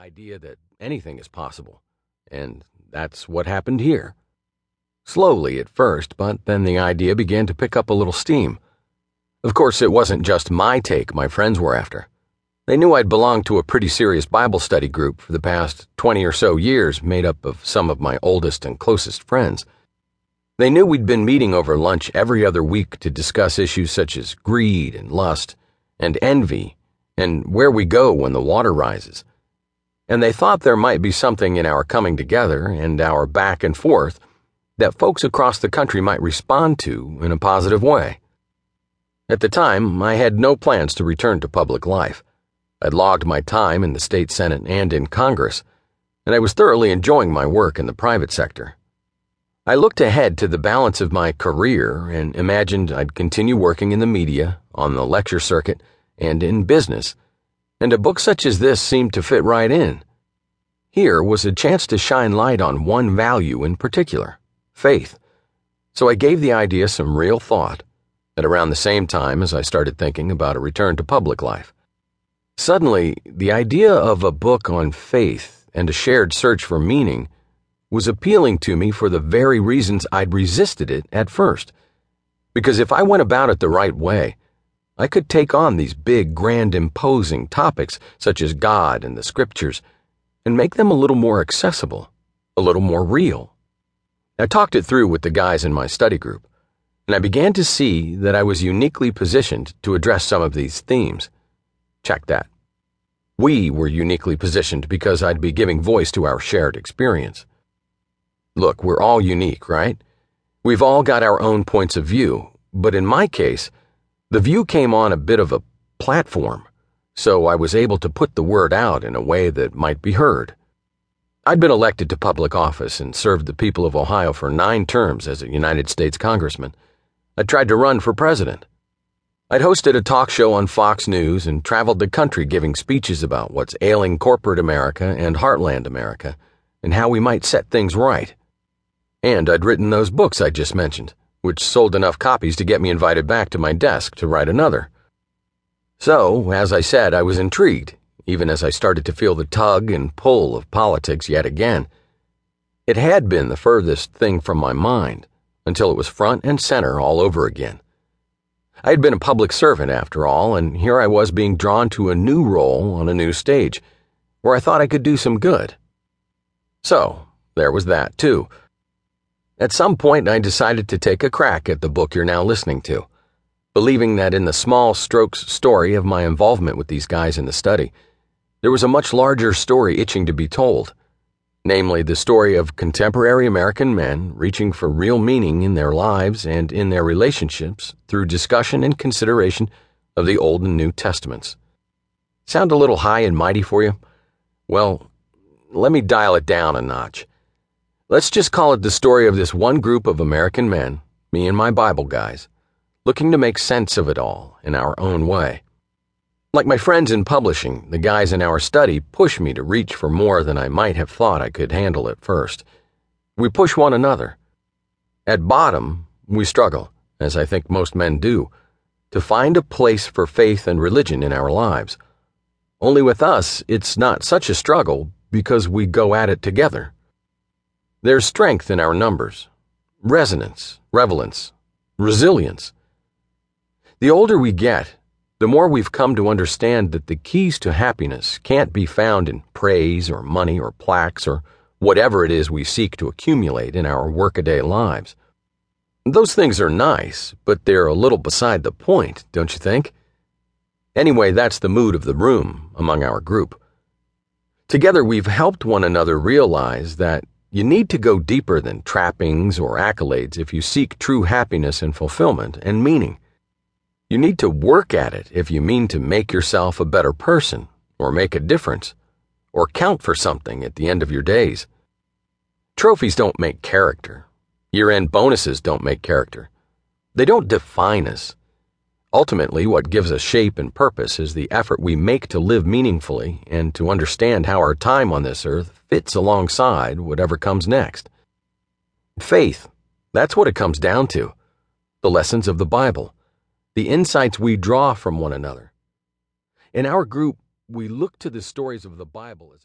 idea that anything is possible, and that's what happened here. Slowly at first, but then the idea began to pick up a little steam. Of course, it wasn't just my take my friends were after. They knew I'd belonged to a pretty serious Bible study group for the past 20 or so years, made up of some of my oldest and closest friends. They knew we'd been meeting over lunch every other week to discuss issues such as greed and lust and envy and where we go when the water rises. And they thought there might be something in our coming together and our back and forth that folks across the country might respond to in a positive way. At the time, I had no plans to return to public life. I'd logged my time in the state senate and in Congress, and I was thoroughly enjoying my work in the private sector. I looked ahead to the balance of my career and imagined I'd continue working in the media, on the lecture circuit, and in business, and a book such as this seemed to fit right in. Here was a chance to shine light on one value in particular faith. So I gave the idea some real thought at around the same time as I started thinking about a return to public life. Suddenly, the idea of a book on faith and a shared search for meaning was appealing to me for the very reasons I'd resisted it at first. Because if I went about it the right way, I could take on these big, grand, imposing topics such as God and the scriptures and make them a little more accessible, a little more real. I talked it through with the guys in my study group, and I began to see that I was uniquely positioned to address some of these themes. Check that. We were uniquely positioned because I'd be giving voice to our shared experience. Look, we're all unique, right? We've all got our own points of view, but in my case, the view came on a bit of a platform, so I was able to put the word out in a way that might be heard. I'd been elected to public office and served the people of Ohio for nine terms as a United States Congressman. I tried to run for president. I'd hosted a talk show on Fox News and traveled the country giving speeches about what's ailing corporate America and heartland America and how we might set things right. And I'd written those books I just mentioned, which sold enough copies to get me invited back to my desk to write another. So, as I said, I was intrigued, even as I started to feel the tug and pull of politics yet again. It had been the furthest thing from my mind until it was front and center all over again. I had been a public servant after all, and here I was being drawn to a new role on a new stage, where I thought I could do some good. So, there was that, too. At some point, I decided to take a crack at the book you're now listening to, believing that in the small strokes story of my involvement with these guys in the study, there was a much larger story itching to be told namely the story of contemporary American men reaching for real meaning in their lives and in their relationships through discussion and consideration of the Old and New Testaments. Sound a little high and mighty for you? Well, let me dial it down a notch. Let's just call it the story of this one group of American men, me and my Bible guys, looking to make sense of it all in our own way. Like my friends in publishing, the guys in our study push me to reach for more than I might have thought I could handle at first. We push one another. At bottom, we struggle, as I think most men do, to find a place for faith and religion in our lives. Only with us, it's not such a struggle because we go at it together. There's strength in our numbers, resonance, relevance, resilience. The older we get, the more we've come to understand that the keys to happiness can't be found in praise or money or plaques or whatever it is we seek to accumulate in our workaday lives. Those things are nice, but they're a little beside the point, don't you think? Anyway, that's the mood of the room among our group. Together, we've helped one another realize that you need to go deeper than trappings or accolades if you seek true happiness and fulfillment and meaning. You need to work at it if you mean to make yourself a better person, or make a difference, or count for something at the end of your days. Trophies don't make character. Year end bonuses don't make character. They don't define us. Ultimately, what gives us shape and purpose is the effort we make to live meaningfully and to understand how our time on this earth fits alongside whatever comes next. Faith, that's what it comes down to. The lessons of the Bible the insights we draw from one another. In our group, we look to the stories of the Bible as